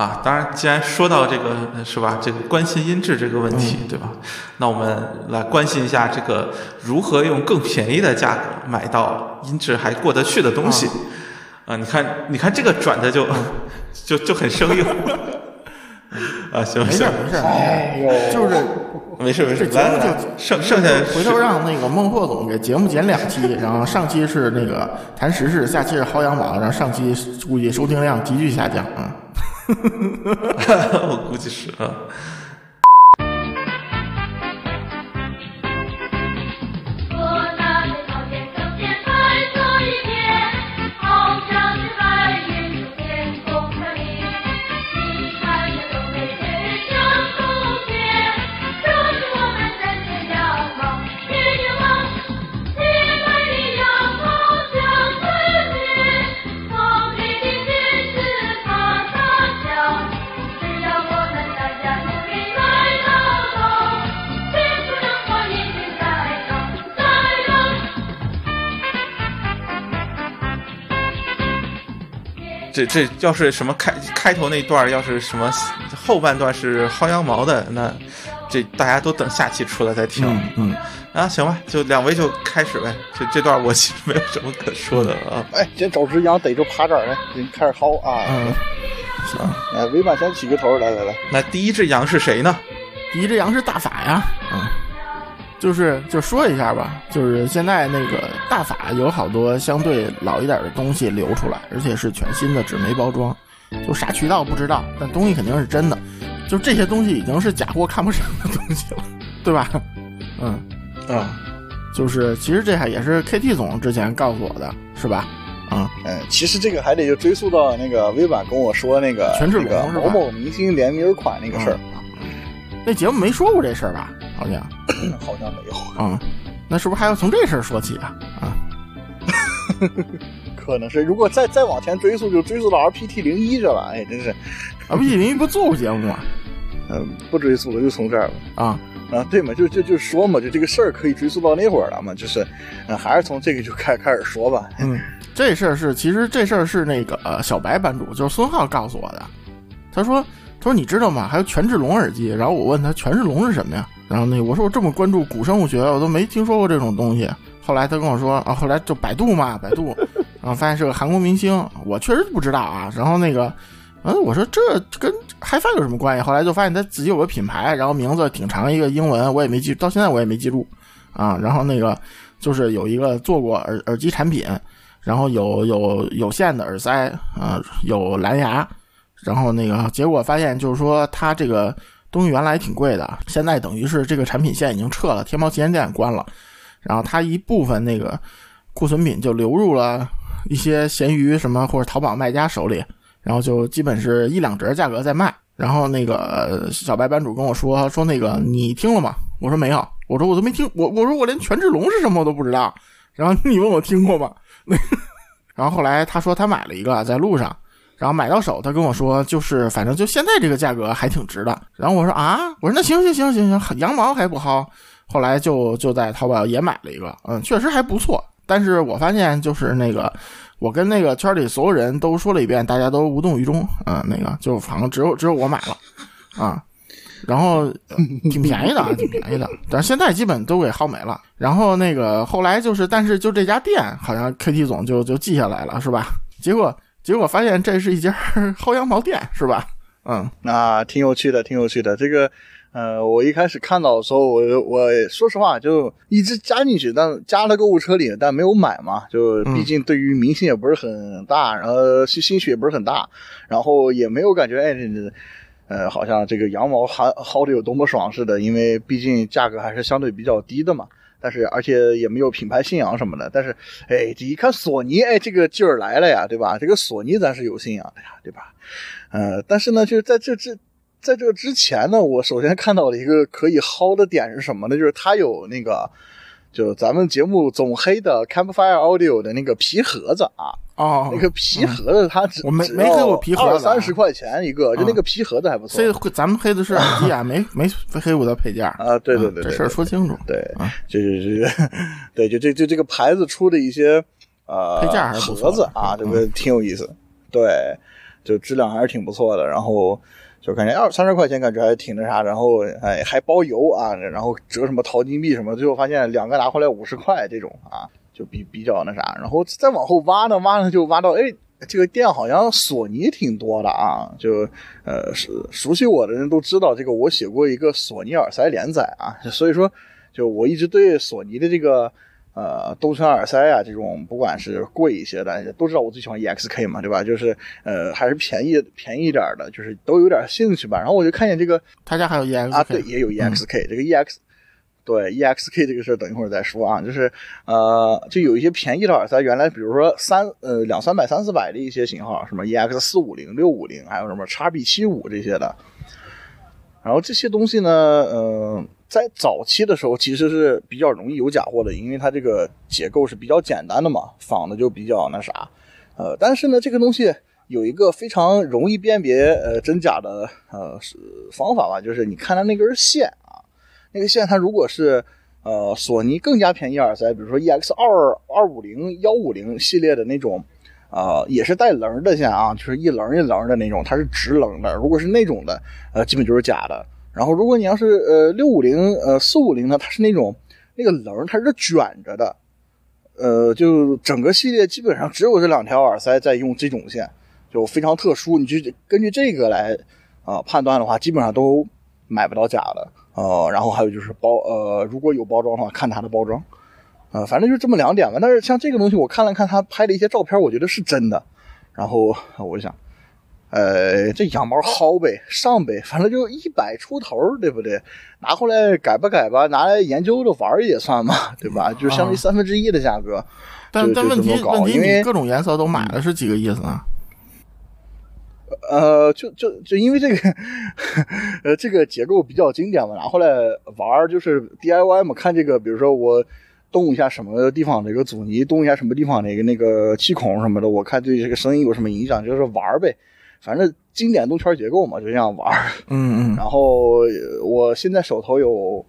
啊，当然，既然说到这个是吧，这个关心音质这个问题，对吧？那我们来关心一下这个如何用更便宜的价格买到音质还过得去的东西。啊，你看，你看这个转的就 就就很生硬。啊，行没事行，没事，就是没事没事，这节目就剩剩下回头让那个孟获总给节目剪两期，然后上期是那个谈时事，下期是薅羊毛，然后上期估计收听量急剧下降啊。我估计是啊。这这要是什么开开头那段，要是什么后半段是薅羊毛的，那这大家都等下期出来再听。嗯嗯，啊，行吧，就两位就开始呗。这这段我其实没有什么可说的啊。哎，先找只羊逮住趴这儿来，先开始薅啊！嗯，行。哎，尾巴先起个头，来来来，那第一只羊是谁呢？第一只羊是大法呀，嗯，就是就说一下吧，就是现在那个大法有好多相对老一点的东西流出来，而且是全新的纸媒包装，就啥渠道不知道，但东西肯定是真的，就这些东西已经是假货看不上的东西了，对吧？嗯，啊，就是其实这还也是 KT 总之前告诉我的，是吧？啊、哎，其实这个还得就追溯到那个微版跟我说那个权志那个龙是某某明星联名款那个事儿，那节目没说过这事儿吧？好像，好像没有，嗯，那是不是还要从这事儿说起啊？啊，可能是如果再再往前追溯，就追溯到 RPT 零一这了，哎，真是，，RPT，零一不做过节目吗？嗯、不追溯了，就从这儿了。啊，啊，对嘛，就就就说嘛，就这个事儿可以追溯到那会儿了嘛，就是，嗯，还是从这个就开开始说吧。嗯，这事儿是，其实这事儿是那个、呃、小白版主，就是孙浩告诉我的。他说，他说你知道吗？还有权志龙耳机。然后我问他权志龙是什么呀？然后那我说我这么关注古生物学，我都没听说过这种东西。后来他跟我说啊，后来就百度嘛，百度，然后发现是个韩国明星，我确实不知道啊。然后那个，嗯，我说这跟 HiFi 有什么关系？后来就发现他自己有个品牌，然后名字挺长一个英文，我也没记，到现在我也没记住啊。然后那个就是有一个做过耳耳机产品，然后有有有线的耳塞啊、有蓝牙，然后那个结果发现就是说它这个东西原来挺贵的，现在等于是这个产品线已经撤了，天猫旗舰店关了，然后它一部分那个库存品就流入了一些闲鱼什么或者淘宝卖家手里，然后就基本是一两折价格在卖。然后那个小白版主跟我说说那个你听了吗？我说没有，我说我都没听，我我说我连权志龙是什么我都不知道。然后你问我听过吗？然后后来他说他买了一个在路上，然后买到手，他跟我说就是反正就现在这个价格还挺值的。然后我说啊，我说那行行行行行，羊毛还不薅。后来就就在淘宝也买了一个，嗯，确实还不错。但是我发现就是那个，我跟那个圈里所有人都说了一遍，大家都无动于衷，嗯，那个就反正只有只有我买了，啊。然后挺便宜的，啊，挺便宜的，但是现在基本都给薅没了。然后那个后来就是，但是就这家店好像 KT 总就就记下来了，是吧？结果结果发现这是一家 薅羊毛店，是吧？嗯啊，挺有趣的，挺有趣的。这个，呃，我一开始看到的时候，我我说实话就一直加进去，但加了购物车里，但没有买嘛。就毕竟对于明星也不是很大，然后兴兴趣也不是很大，然后也没有感觉哎。呃，好像这个羊毛薅薅的有多么爽似的，因为毕竟价格还是相对比较低的嘛。但是而且也没有品牌信仰什么的。但是，哎，这一看索尼，哎，这个劲儿来了呀，对吧？这个索尼咱是有信仰的呀，对吧？呃，但是呢，就是在这这在这之前呢，我首先看到了一个可以薅的点是什么呢？就是它有那个，就咱们节目总黑的 Campfire Audio 的那个皮盒子啊。哦，那个皮盒子它只我没没黑我皮盒子啊三十块钱一个，就那个皮盒子还不错。黑咱们黑的是耳机啊，没没黑我的配件啊，对对对，这事儿说清楚。对啊，就就就 对，就这就这个牌子出的一些呃配件还是盒子啊，这个挺有意思。对，就质量还是挺不错的。然后就感觉二三十块钱感觉还挺那啥，然后哎还包邮啊，然后折什么淘金币什么，最后发现两个拿回来五十块这种啊，就比比较那啥。然后再往后挖呢，挖呢就挖到哎。这个店好像索尼挺多的啊，就呃熟熟悉我的人都知道，这个我写过一个索尼耳塞连载啊，所以说就我一直对索尼的这个呃动圈耳塞啊这种不管是贵一些的，都知道我最喜欢 EXK 嘛，对吧？就是呃还是便宜便宜一点的，就是都有点兴趣吧。然后我就看见这个他家还有 EX 啊，对，也有 EXK、这个 EX。对 EXK 这个事儿，等一会儿再说啊。就是呃，就有一些便宜的耳塞，原来比如说三呃两三百、三四百的一些型号，什么 EX 四五零、六五零，还有什么 XB 七五这些的。然后这些东西呢，呃，在早期的时候其实是比较容易有假货的，因为它这个结构是比较简单的嘛，仿的就比较那啥。呃，但是呢，这个东西有一个非常容易辨别呃真假的呃方法吧，就是你看它那根线啊。那个线，它如果是呃索尼更加便宜耳塞，比如说 EX 二二五零幺五零系列的那种，呃也是带棱的线啊，就是一棱一棱的那种，它是直棱的。如果是那种的，呃基本就是假的。然后如果你要是呃六五零呃四五零呢，它是那种那个棱它是卷着的，呃就整个系列基本上只有这两条耳塞在用这种线，就非常特殊。你就根据这个来啊判断的话，基本上都买不到假的。呃，然后还有就是包，呃，如果有包装的话，看它的包装，呃，反正就这么两点吧。但是像这个东西，我看了看他拍的一些照片，我觉得是真的。然后我就想，呃，这羊毛薅呗，上呗，反正就一百出头，对不对？拿回来改吧改吧，拿来研究着玩也算嘛，对吧？就相当于三分之一的价格。但但问题问题，你各种颜色都买了是几个意思呢？呃，就就就因为这个，呃，这个结构比较经典嘛，拿回来玩就是 DIY 嘛。看这个，比如说我动一下什么地方的一个阻尼，动一下什么地方的一个那个气孔什么的，我看对这个声音有什么影响，就是玩呗。反正经典动圈结构嘛，就这样玩。嗯嗯。然后我现在手头有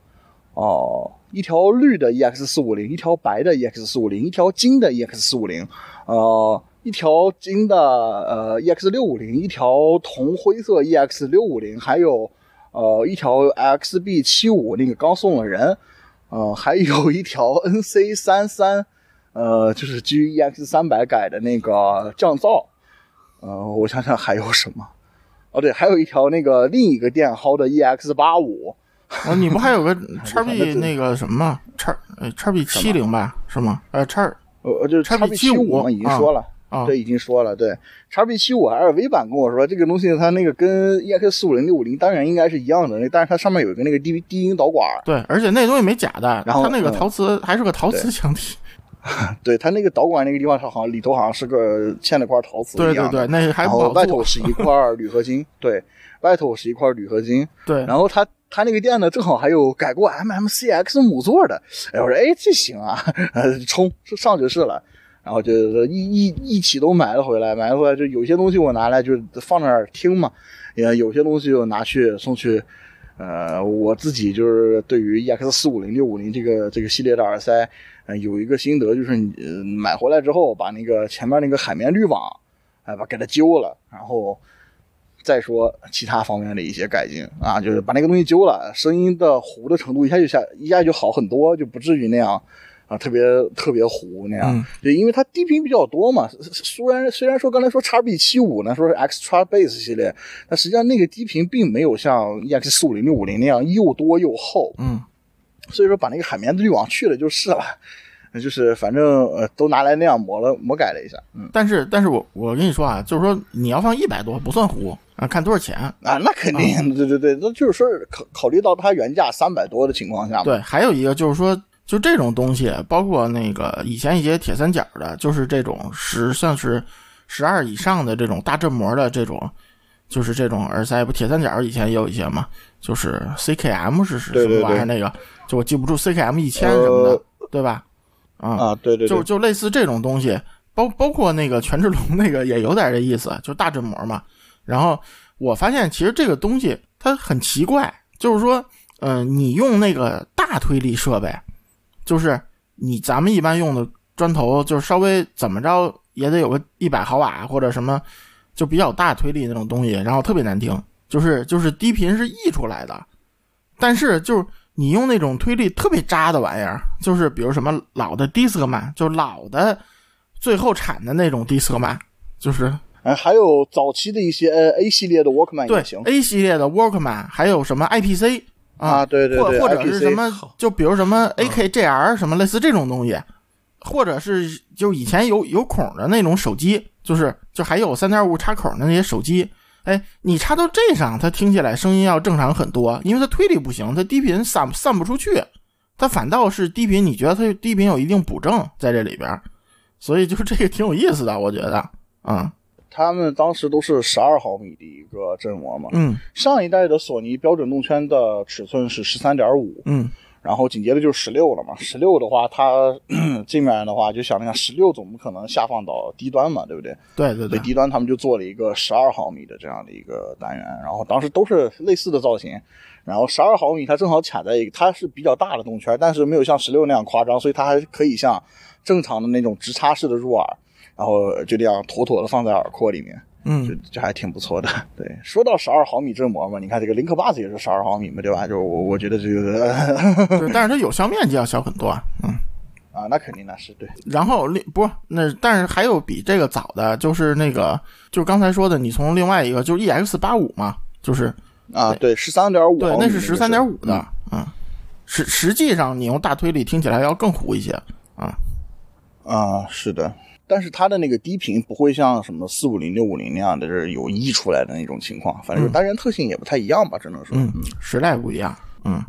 哦一条绿的 EX 四五零，一条白的 EX 四五零，一条金的 EX 四五零，呃。一条金的呃 EX 六五零，一条铜灰色 EX 六五零，还有呃一条 XB 七五那个刚送了人，呃还有一条 NC 三三，呃就是基于 EX 三百改的那个降噪，呃我想想还有什么，哦对，还有一条那个另一个店薅的 EX 八五，啊你不还有个 叉 B 那个什么叉呃叉 B 七零吧是吗？呃叉呃就是叉 B 七五嘛已经说了。啊，对，已经说了，对，叉 B 七五 LV 版跟我说这个东西，它那个跟 EX 四五零六五零当然应该是一样的，但是它上面有一个那个低低音导管。对，而且那东西没假的，然后它那个陶瓷还是个陶瓷腔体。对，它那个导管那个地方，它好像里头好像是个嵌了块陶瓷对对对，那还然后外头是一块铝合金，对，外头是一块铝合金。对，然后它它那个店呢，正好还有改过 MMCX 母座的，哎，我说哎这行啊，呃冲上就是了。然后就一一一起都买了回来，买了回来就有些东西我拿来就放那儿听嘛，也有些东西就拿去送去，呃，我自己就是对于 EX 四五零六五零这个这个系列的耳塞，呃，有一个心得就是你买回来之后把那个前面那个海绵滤网，哎，把给它揪了，然后再说其他方面的一些改进啊，就是把那个东西揪了，声音的糊的程度一下就下一下就好很多，就不至于那样。啊，特别特别糊那样，就因为它低频比较多嘛。虽然虽然说刚才说叉 B 七五呢，说是 Extra Bass 系列，但实际上那个低频并没有像 EX 四五零六五零那样又多又厚。嗯，所以说把那个海绵滤网去了就是了，就是反正呃都拿来那样磨了磨改了一下。嗯，但是但是我我跟你说啊，就是说你要放一百多不算糊啊，看多少钱啊，那肯定，对对对，那就是说考考虑到它原价三百多的情况下，对，还有一个就是说。就这种东西，包括那个以前一些铁三角的，就是这种十像是十二以上的这种大振膜的这种，就是这种耳塞不？铁三角以前也有一些嘛，就是 CKM 是是什么玩意儿？那个就我记不住 CKM 一千什么的，对吧？啊啊，对对，就就类似这种东西，包包括那个权志龙 那个也有点这意思，就大振膜嘛。然后我发现其实这个东西它很奇怪，就是说，嗯，你用那个大推力设备。就是你咱们一般用的砖头，就是稍微怎么着也得有个一百毫瓦或者什么，就比较大推力那种东西，然后特别难听，就是就是低频是溢出来的，但是就是你用那种推力特别渣的玩意儿，就是比如什么老的迪斯科曼，就老的最后产的那种迪斯科曼，就是哎，还有早期的一些呃 A 系列的 Walkman 对也行 A 系列的 Walkman，还有什么 IPC 啊，对对对，或或者是什么，就比如什么 AKJR 什么类似这种东西，或者是就以前有有孔的那种手机，就是就还有三点五插孔的那些手机，哎，你插到这上，它听起来声音要正常很多，因为它推力不行，它低频散散不出去，它反倒是低频，你觉得它低频有一定补正在这里边，所以就这个挺有意思的，我觉得，嗯。他们当时都是十二毫米的一个振膜嘛。嗯。上一代的索尼标准动圈的尺寸是十三点五，嗯然后紧接着就是十六了嘛。十六的话，它 这面的话就想了想，十六总不可能下放到低端嘛，对不对？对对对，低端他们就做了一个十二毫米的这样的一个单元，然后当时都是类似的造型。然后十二毫米它正好卡在一个，它是比较大的动圈，但是没有像十六那样夸张，所以它还可以像正常的那种直插式的入耳，然后就这样妥妥的放在耳廓里面。嗯就就还挺不错的。对，说到十二毫米振膜嘛，你看这个林克 Bus 也是十二毫米嘛，对吧？就我我觉得这个对，但是它有效面积要小很多啊，嗯。啊，那肯定那是对。然后另不那，但是还有比这个早的，就是那个，就是刚才说的，你从另外一个就是 EX 八五嘛，就是啊，对，十三点五，对，那是十三点五嗯的，嗯，实实际上你用大推力听起来要更糊一些啊，啊，是的。但是它的那个低频不会像什么四五零、六五零那样的，是有溢出来的那种情况。反正单元特性也不太一样吧，只能说。嗯，时代不一样，嗯，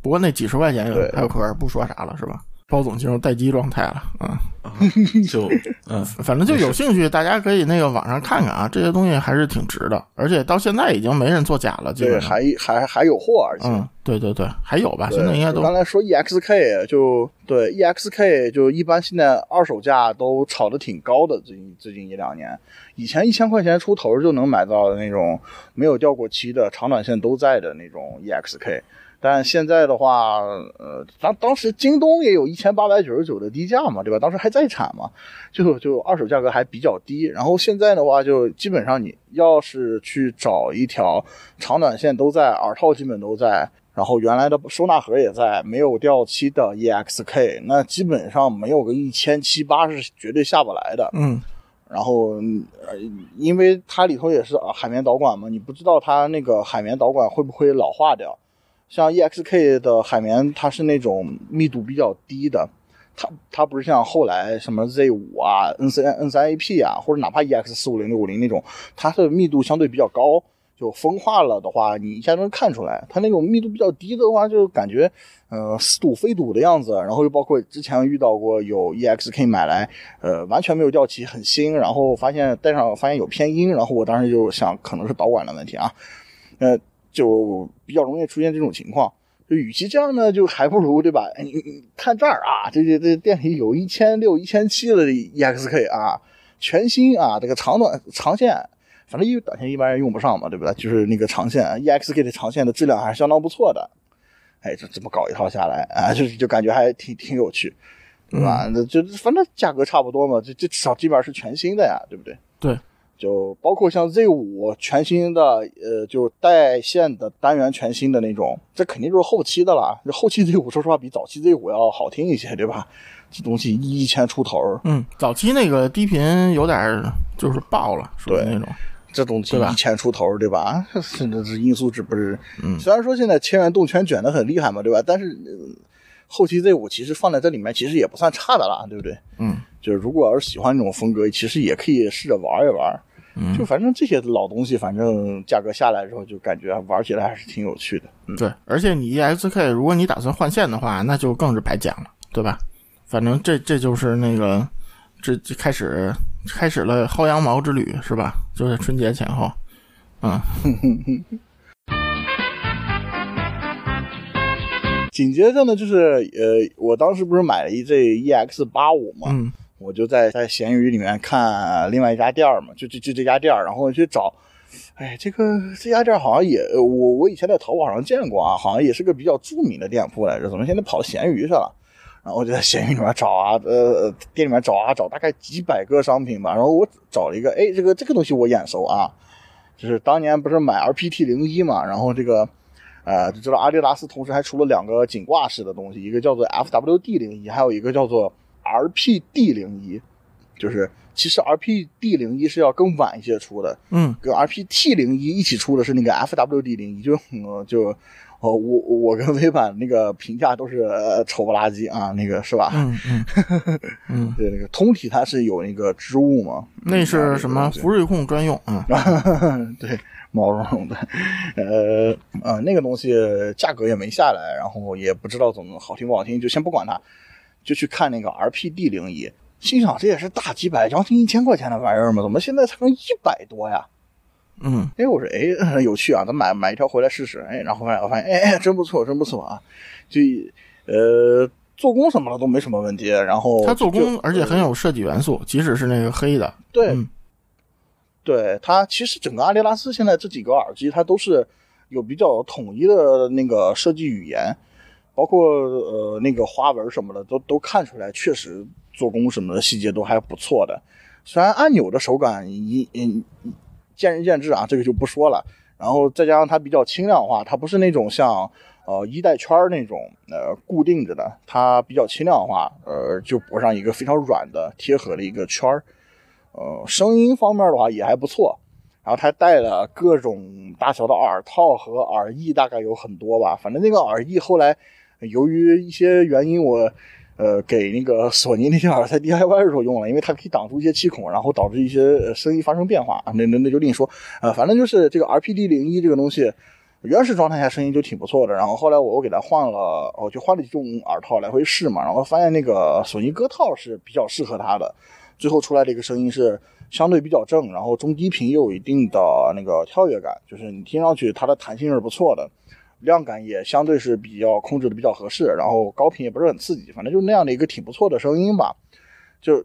不过那几十块钱有对还有可不说啥了是吧？包总进入待机状态了，嗯，就嗯，反正就有兴趣，大家可以那个网上看看啊，这些东西还是挺值的，而且到现在已经没人做假了，基对，还还还有货，而且。嗯，对对对，还有吧，现在应该都。刚才说 EXK 就对 EXK 就一般现在二手价都炒的挺高的，最近最近一两年，以前一千块钱出头就能买到的那种没有掉过漆的长短线都在的那种 EXK。但现在的话，呃，当当时京东也有一千八百九十九的低价嘛，对吧？当时还在产嘛，就就二手价格还比较低。然后现在的话，就基本上你要是去找一条长短线都在，耳套基本都在，然后原来的收纳盒也在，没有掉漆的 EXK，那基本上没有个一千七八是绝对下不来的。嗯然后，呃，因为它里头也是呃海绵导管嘛，你不知道它那个海绵导管会不会老化掉。像 EXK 的海绵，它是那种密度比较低的，它它不是像后来什么 Z 五啊、N 三 N 三 AP 啊，或者哪怕 EX 四五零六五零那种，它的密度相对比较高，就风化了的话，你一下能看出来。它那种密度比较低的话，就感觉呃似堵非堵的样子。然后又包括之前遇到过有 EXK 买来，呃完全没有掉漆，很新，然后发现戴上发现有偏音，然后我当时就想可能是导管的问题啊，呃就比较容易出现这种情况。就与其这样呢，就还不如对吧？哎你你看这儿啊，这这这店里有一千六、一千七的 EXK 啊，全新啊，这个长短长线，反正因为短线一般人用不上嘛，对不对？就是那个长线 EXK 的长线的质量还是相当不错的。哎，这这么搞一套下来啊，就就感觉还挺挺有趣，对吧？那就反正价格差不多嘛，这这至少基本上是全新的呀，对不对？对，就包括像 Z 五全新的，呃，就带线的单元全新的那种，这肯定就是后期的了。这后期 Z 五说实话比早期 Z 五要好听一些，对吧？这东西一千出头，嗯，早期那个低频有点就是爆了，属于对那种，这东西一千出头，对吧？甚至是音素值不是？嗯虽然说现在千元动圈卷的很厉害嘛，对吧？但是、呃后期 Z 五其实放在这里面其实也不算差的啦，对不对？嗯就是如果要是喜欢这种风格，其实也可以试着玩一玩。嗯就反正这些老东西，反正价格下来之后，就感觉玩起来还是挺有趣的。嗯，对，而且你 EXK 如果你打算换线的话，那就更是白讲了，对吧？反正这这就是那个这这开始开始了薅羊毛之旅是吧？就是春节前后，嗯 紧接着呢，就是呃，我当时不是买了一这 EX 八五嘛，嗯我就在在闲鱼里面看另外一家店儿嘛，就就就这家店儿，然后去找，哎，这个这家店好像也我我以前在淘宝上见过啊，好像也是个比较著名的店铺来着，怎么现在跑到闲鱼去了？然后我就在闲鱼里面找啊，呃，店里面找啊找，大概几百个商品吧。然后我找了一个，哎，这个这个东西我眼熟啊，就是当年不是买 RPT 零一嘛，然后这个，呃，就知道阿迪达斯同时还出了两个颈挂式的东西，一个叫做 FWD 零一，还有一个叫做 RPD 零一，就是其实 RPD 零一是要更晚一些出的，嗯跟 RPT 零一一起出的是那个 FWD 零一，就嗯就。哦，我我跟微版那个评价都是、呃、丑不拉几啊，那个是吧？嗯嗯嗯，对，那个通体它是有那个织物嘛，那是什么福瑞控专用啊？对，毛茸茸的，呃呃，那个东西价格也没下来，然后也不知道怎么好听不好听，就先不管它，就去看那个 RPD 零一，心想这也是大几百，将近一千块钱的玩意儿嘛，怎么现在才能一百多呀？嗯哎，我说哎，有趣啊，咱买买一条回来试试。哎，然后发现我发现，哎，真不错，真不错啊！就呃，做工什么的都没什么问题。然后它做工而且很有设计元素，即使是那个黑的，对，嗯对它其实整个阿迪达斯现在这几个耳机，它都是有比较统一的那个设计语言，包括呃那个花纹什么的，都都看出来，确实做工什么的细节都还不错的。虽然按钮的手感一嗯见仁见智啊，这个就不说了。然后再加上它比较轻量化，它不是那种像呃一带圈那种呃固定着的，它比较轻量化，呃就裹上一个非常软的贴合的一个圈儿。呃，声音方面的话也还不错。然后它带了各种大小的耳套和耳翼，大概有很多吧。反正那个耳翼后来由于一些原因，我呃给那个索尼那些耳塞 DIY 的时候用了，因为它可以挡住一些气孔，然后导致一些声音发生变化啊。那那那就另说。呃，反正就是这个 RPD 零一这个东西。原始状态下声音就挺不错的，然后后来我又给它换了，我就换了几种耳套来回试嘛，然后发现那个索尼歌套是比较适合它的，最后出来这个声音是相对比较正，然后中低频又有一定的那个跳跃感，就是你听上去它的弹性是不错的，量感也相对是比较控制的比较合适，然后高频也不是很刺激，反正就那样的一个挺不错的声音吧，就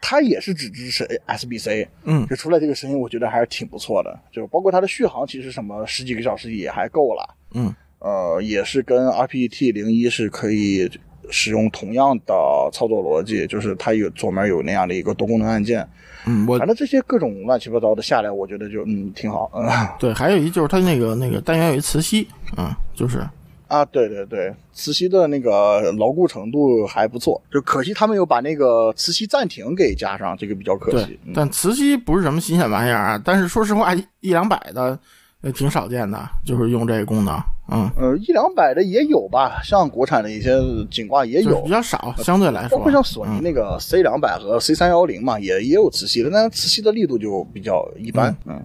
它也是只支持 SBC，嗯。就出来这个声音，我觉得还是挺不错的，就包括它的续航，其实什么十几个小时也还够了。嗯。呃，也是跟 RPT 零一是可以使用同样的操作逻辑，就是它有左面有那样的一个多功能按键，嗯，我反正这些各种乱七八糟的下来，我觉得就嗯挺好，嗯 对，还有一就是它那个那个单元有一磁吸，嗯，就是。啊，对对对，磁吸的那个牢固程度还不错，就可惜他们有把那个磁吸暂停给加上，这个比较可惜。但磁吸不是什么新鲜玩意儿啊，但是说实话，一一两百的也挺少见的，就是用这个功能，嗯，呃，一两百的也有吧，像国产的一些颈挂也有比，较少，相对来说，包括像索尼嗯。那个 C 两百和 C 三幺零嘛，也也有磁吸的，但是磁吸的力度就比较一般，嗯，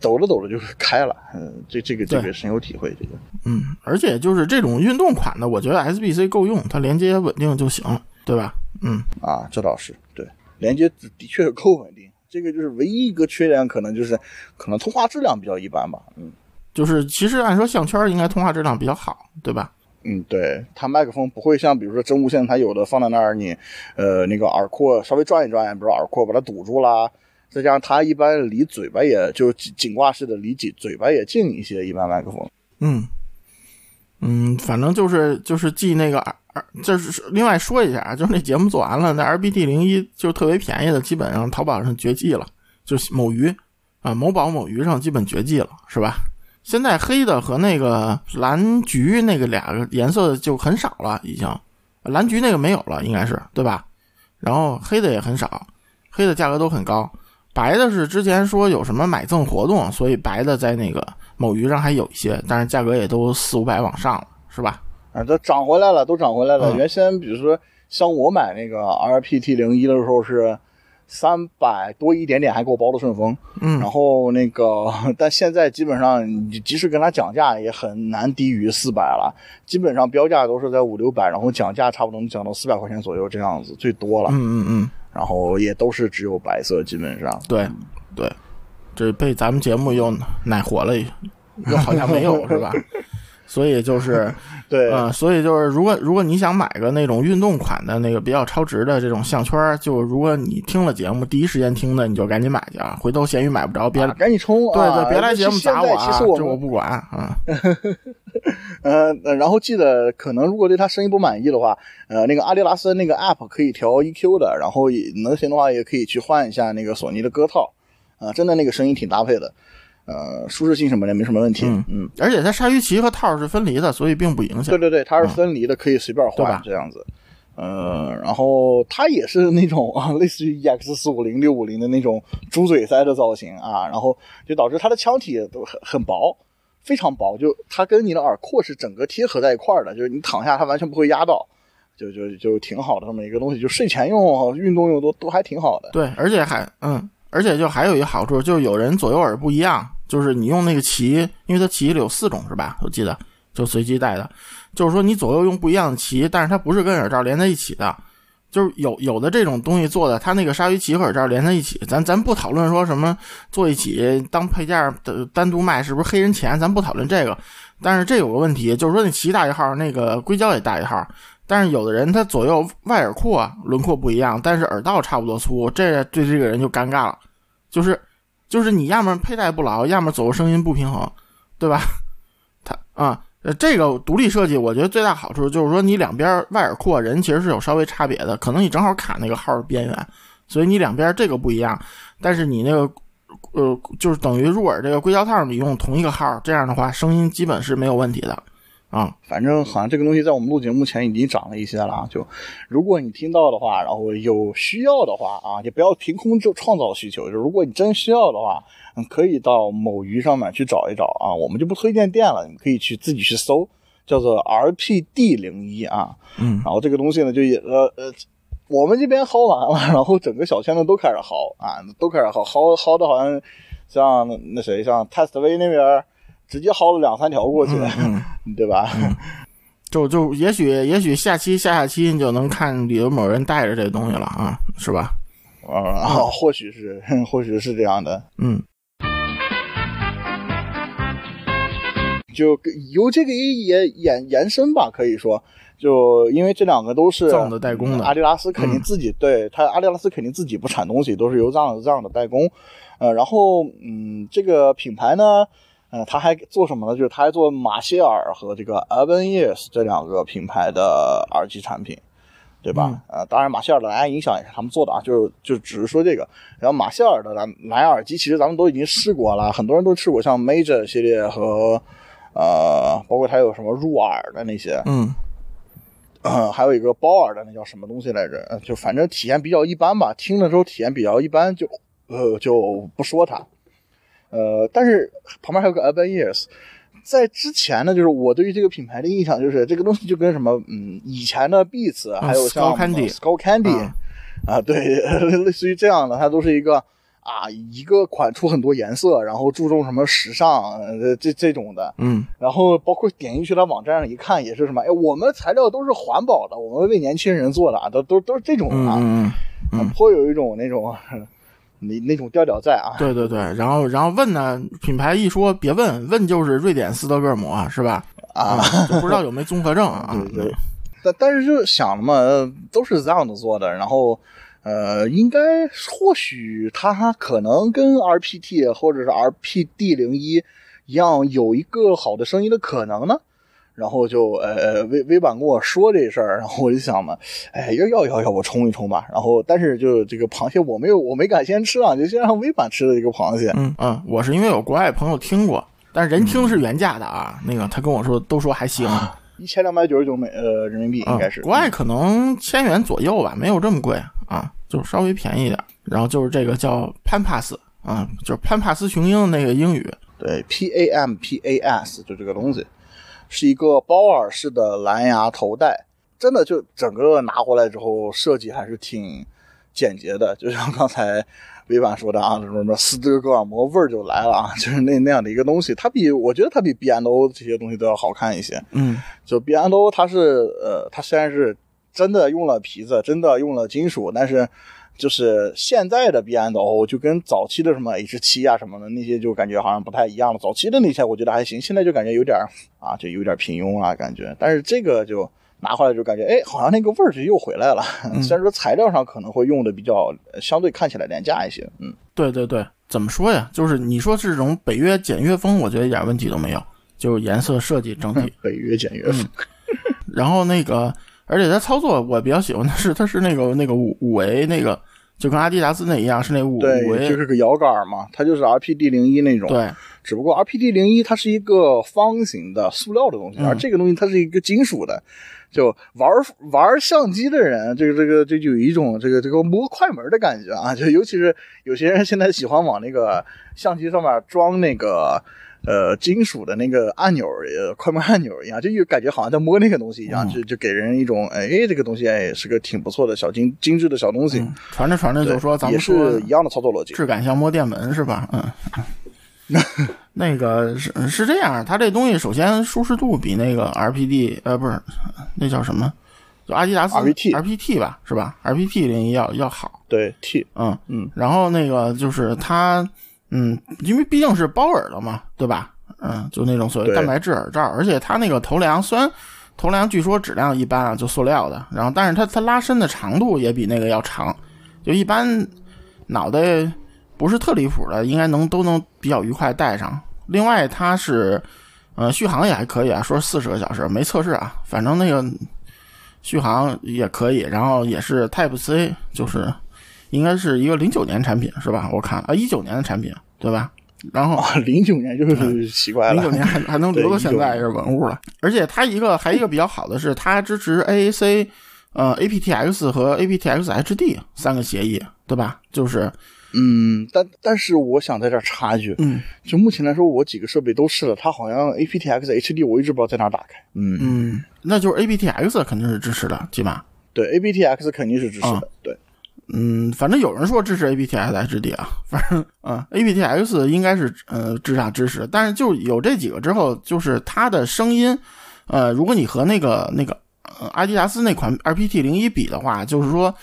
抖着抖着就是开了，嗯，这这个这个深有体会，这个。嗯，而且就是这种运动款的，我觉得 SBC 够用，它连接稳定就行了，对吧？嗯，啊，这倒是对，连接的确够稳定，这个就是唯一一个缺点，可能就是可能通话质量比较一般吧，嗯就是其实按说项圈应该通话质量比较好，对吧？嗯，对，它麦克风不会像比如说真无线，它有的放在那儿，你呃那个耳廓稍微转一转，比如耳廓把它堵住啦。再加上它一般离嘴巴也就颈颈挂式的离嘴嘴巴也近一些，一般麦克风。嗯嗯，反正就是就是记那个耳耳，就是另外说一下啊，就是那节目做完了，那 RBT 零一就特别便宜的，基本上淘宝上绝迹了，就是某鱼啊、某宝、某鱼上基本绝迹了，是吧？现在黑的和那个蓝橘那个俩颜色就很少了，已经蓝橘那个没有了，应该是对吧？然后黑的也很少，黑的价格都很高。白的是之前说有什么买赠活动，所以白的在那个某鱼上还有一些，但是价格也都四五百往上了，是吧？啊，都涨回来了，都涨回来了。嗯原先比如说像我买那个 RPT 零一的时候是三百多一点点，还给我包的顺丰。嗯然后那个，但现在基本上你即使跟他讲价，也很难低于四百了。基本上标价都是在五六百，然后讲价差不多能讲到四百块钱左右这样子，最多了。嗯嗯嗯，然后也都是只有白色，基本上。对对，这被咱们节目又奶活了，又好像没有是吧？所以就是，对，呃，所以就是，如果如果你想买个那种运动款的那个比较超值的这种项圈，就如果你听了节目第一时间听的，你就赶紧买去啊！回头闲鱼买不着，别、啊赶紧冲！对啊对，别来节目砸我啊！其实我这我不管啊！呃，呃然后记得可能如果对他声音不满意的话，呃，那个阿迪达斯那个 app 可以调 EQ 的，然后也能行的话也可以去换一下那个索尼的歌套，啊、真的那个声音挺搭配的，呃，舒适性什么的没什么问题，嗯嗯而且它鲨鱼鳍和套是分离的，所以并不影响对。对对，它是分离的，可以随便换这样子。呃，然后它也是那种啊，类似于 EX 四五零六五零的那种猪嘴塞的造型啊，然后就导致它的腔体都很很薄，非常薄，就它跟你的耳廓是整个贴合在一块儿的，就是你躺下它完全不会压到，就就就挺好的这么一个东西，就睡前用、运动用都都还挺好的。对，而且还嗯，而且就还有一个好处，就是有人左右耳不一样，就是你用那个鳍，因为它鳍里有四种是吧？我记得就随机带的，就是说你左右用不一样的鳍，但是它不是跟耳罩连在一起的，就是有有的这种东西做的，它那个鲨鱼鳍和耳罩连在一起，咱咱不讨论说什么做一起当配件的单独卖是不是黑人钱，咱不讨论这个，但是这有个问题，就是说那鳍大一号，那个硅胶也大一号。但是有的人他左右外耳廓轮廓不一样，但是耳道差不多粗，这对这个人就尴尬了，就是就是你要么佩戴不牢，要么左右声音不平衡，对吧？他啊，呃，这个独立设计，我觉得最大好处就是说你两边外耳廓人其实是有稍微差别的，可能你正好卡那个号的边缘，所以你两边这个不一样，但是你那个。呃，就是等于入耳这个硅胶套，你用同一个号，这样的话声音基本是没有问题的啊。反正好像这个东西在我们录节目前已经涨了一些了啊。就如果你听到的话，然后有需要的话啊，也不要凭空就创造需求。就如果你真需要的话，嗯，可以到某鱼上面去找一找啊。我们就不推荐店了，你可以去自己去搜，叫做 RPD 零一啊。嗯然后这个东西呢，就也呃呃，我们这边薅完了，然后整个小圈子都开始薅啊，都开始薅，薅薅的好像像那那谁，像 Test V 那边直接薅了两三条过去，嗯 对吧？就就也许也许下期下下期你就能看里头某人带着这东西了啊，是吧？啊，或许是，或许是这样的。嗯就由这个也延延伸吧，可以说，就因为这两个都是藏的代工的阿迪达斯肯定自己、对他，阿迪达斯肯定自己不产东西，都是由藏藏的代工。呃，然后嗯，这个品牌呢，呃，他还做什么呢？就是他还做马歇尔和这个 Evanears 这两个品牌的耳机产品。对吧？呃，当然，马歇尔的蓝牙音响也是他们做的啊，就就只是说这个。然后马歇尔的蓝蓝牙耳机，其实咱们都已经试过了，很多人都试过，像 Major 系列和呃，包括它有什么入耳的那些，嗯呃，还有一个包耳的那叫什么东西来着？呃就反正体验比较一般吧，听的时候体验比较一般，就呃就不说它。呃，但是旁边还有个 Urban Ears，在之前呢，就是我对于这个品牌的印象就是这个东西就跟什么嗯以前的 Beats，还有像 Skull Candy Skull Candy 嗯啊，对，类似于这样的，它都是一个啊一个款出很多颜色，然后注重什么时尚呃这这种的，嗯。然后包括点进去它网站上一看也是什么，哎，我们材料都是环保的，我们为年轻人做的啊，都都都是这种啊，嗯嗯嗯，啊颇有一种那种那那种调调在啊。对对对，然后然后问呢，品牌一说别问，问就是瑞典斯德哥尔摩是吧？啊，就不知道有没综合症啊？对对，但但是就想了嘛，呃都是这样的做的，然后呃，应该或许它可能跟 RPT 或者是 RPD 零一一样，有一个好的声音的可能呢。然后就呃微微版跟我说这事儿，然后我就想嘛，哎要要要要我冲一冲吧。然后但是就这个螃蟹我没有我没敢先吃啊，就先让微版吃了一个螃蟹。嗯嗯，我是因为有国外朋友听过，但是人听是原价的啊，那个他跟我说都说还行。一千两百九十九美呃人民币应该是、嗯、国外可能千元左右吧，没有这么贵啊，就稍微便宜一点。然后就是这个叫潘帕斯啊，就是潘帕斯雄鹰那个英语，对 P A M P A S 就这个东西，是一个包耳式的蓝牙头戴，真的就整个拿回来之后设计还是挺简洁的，就像刚才。微版说的啊，什么什么斯德哥尔摩味儿就来了啊，就是那那样的一个东西，它比我觉得它比 B and O 这些东西都要好看一些。嗯，就 B and O 它是呃，它虽然是真的用了皮子，真的用了金属，但是就是现在的 B and O 就跟早期的什么 H 七啊什么的那些就感觉好像不太一样了。早期的那些我觉得还行，现在就感觉有点啊，就有点平庸啊感觉。但是这个就。拿回来就感觉，哎，好像那个味儿就又回来了。嗯虽然说材料上可能会用的比较相对看起来廉价一些，嗯，对对对，怎么说呀？就是你说这种北约简约风，我觉得一点问题都没有。就是颜色设计整体。可以越剪越疯。然后那个，而且它操作我比较喜欢的是，它是那个那个五五维那个，就跟阿迪达斯那一样，是那五五对，维。就是个摇杆嘛，它就是 RPD 零一那种。，对只不过 RPD 零一它是一个方形的塑料的东西，嗯而这个东西它是一个金属的。就玩玩相机的人，这个这个这就有一种这个这个摸快门的感觉啊！就尤其是有些人现在喜欢往那个相机上面装那个呃金属的那个按钮，呃快门按钮一样，就有感觉好像在摸那个东西一样，嗯就就给人一种哎这个东西哎是个挺不错的小精精致的小东西。嗯，传着传着就说咱们说是一样的操作逻辑。质感像摸电门是吧？嗯，那个是是这样，它这东西首先舒适度比那个 RPD 呃不是那叫什么，就阿迪达斯 RPT RPT 吧是吧？RPT 零一要要好，对 T，嗯嗯，然后那个就是它，嗯，因为毕竟是包耳的嘛，对吧？嗯，就那种所谓蛋白质耳罩，而且它那个头梁虽然头梁据说质量一般啊，就塑料的，然后但是它它拉伸的长度也比那个要长，就一般脑袋不是特离谱的，应该能都能比较愉快戴上。另外它是，呃，续航也还可以啊，说四十个小时没测试啊，反正那个续航也可以，然后也是 Type C，就是应该是一个零九年产品是吧？我看啊，一九年的产品对吧？然后啊，零九年就是奇怪了零九，年还还能留到现在也是文物了。而且它一个还一个比较好的是，它支持 AAC、呃 aptX 和 aptX HD 三个协议，对吧？就是嗯，但但是我想在这儿插一句，嗯就目前来说，我几个设备都试了，它好像 aptX HD 我一直不知道在哪打开。嗯，嗯，那就是 aptX 肯定是支持的，起码。对，aptX 肯定是支持啊的，对，嗯，反正有人说支持 aptX HD 啊，反正啊、aptX 应该是呃至少支持，但是就有这几个之后，就是它的声音，呃，如果你和那个那个呃阿迪达斯那款 RPT 零一比的话，就是说，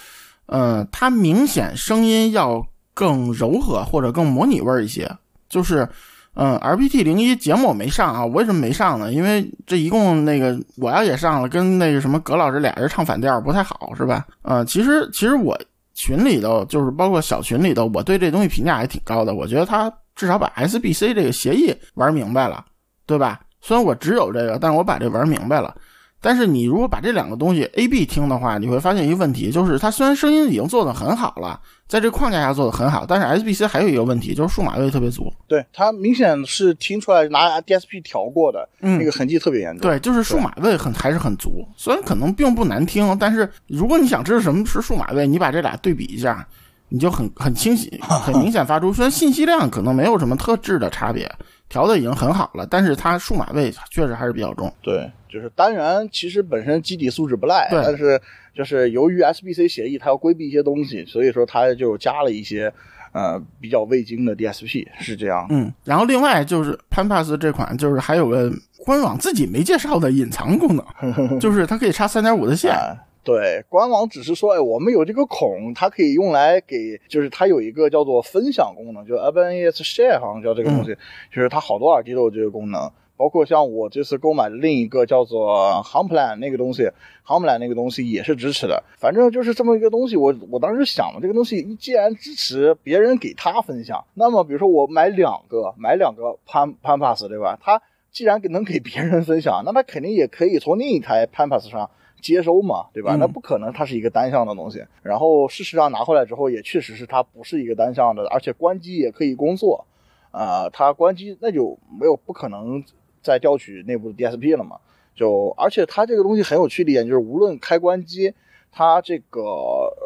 呃，它明显声音要更柔和或者更模拟味儿一些，就是。嗯，RPT 零一节目我没上啊，我为什么没上呢？因为这一共那个我要也上了，跟那个什么葛老师俩人唱反调不太好，是吧？呃，其实其实我群里头，就是包括小群里头，我对这东西评价还挺高的。我觉得他至少把 SBC 这个协议玩明白了，对吧？虽然我只有这个，但是我把这玩明白了。但是你如果把这两个东西 A、B 听的话，你会发现一个问题，就是它虽然声音已经做得很好了，在这框架下做得很好，但是 SBC 还有一个问题，就是数码位特别足。对，它明显是听出来拿 DSP 调过的，嗯那个痕迹特别严重。对，就是数码位很还是很足，虽然可能并不难听，但是如果你想知道什么是数码位，你把这俩对比一下，你就很很清晰、很明显发出。虽然信息量可能没有什么特质的差别，调的已经很好了，但是它数码位确实还是比较重。对，就是单元其实本身基底素质不赖，对但是就是由于 SBC 协议它要规避一些东西，所以说它就加了一些呃比较未经的 DSP，是这样。嗯，然后另外就是 PanPass 这款，就是还有个官网自己没介绍的隐藏功能，就是它可以插三点五的线。啊，对，官网只是说，哎，我们有这个孔，它可以用来给，就是它有一个叫做分享功能，就 ABNS Share 好像叫这个东西，就是它好多耳机都有这个功能。包括像我这次购买的另一个叫做 Humplan 那个东西，Humplan 那个东西也是支持的。反正就是这么一个东西，我我当时想了，这个东西既然支持别人给他分享，那么比如说我买两个，买两个 Pan Pan Pass 对吧？他既然给能给别人分享，那他肯定也可以从另一台 Pan Pass 上接收嘛，对吧？嗯那不可能它是一个单向的东西。然后事实上拿回来之后，也确实是它不是一个单向的，而且关机也可以工作。啊、它关机那就没有不可能再调取内部的 DSP 了嘛。就而且它这个东西很有趣的一点就是，无论开关机，它这个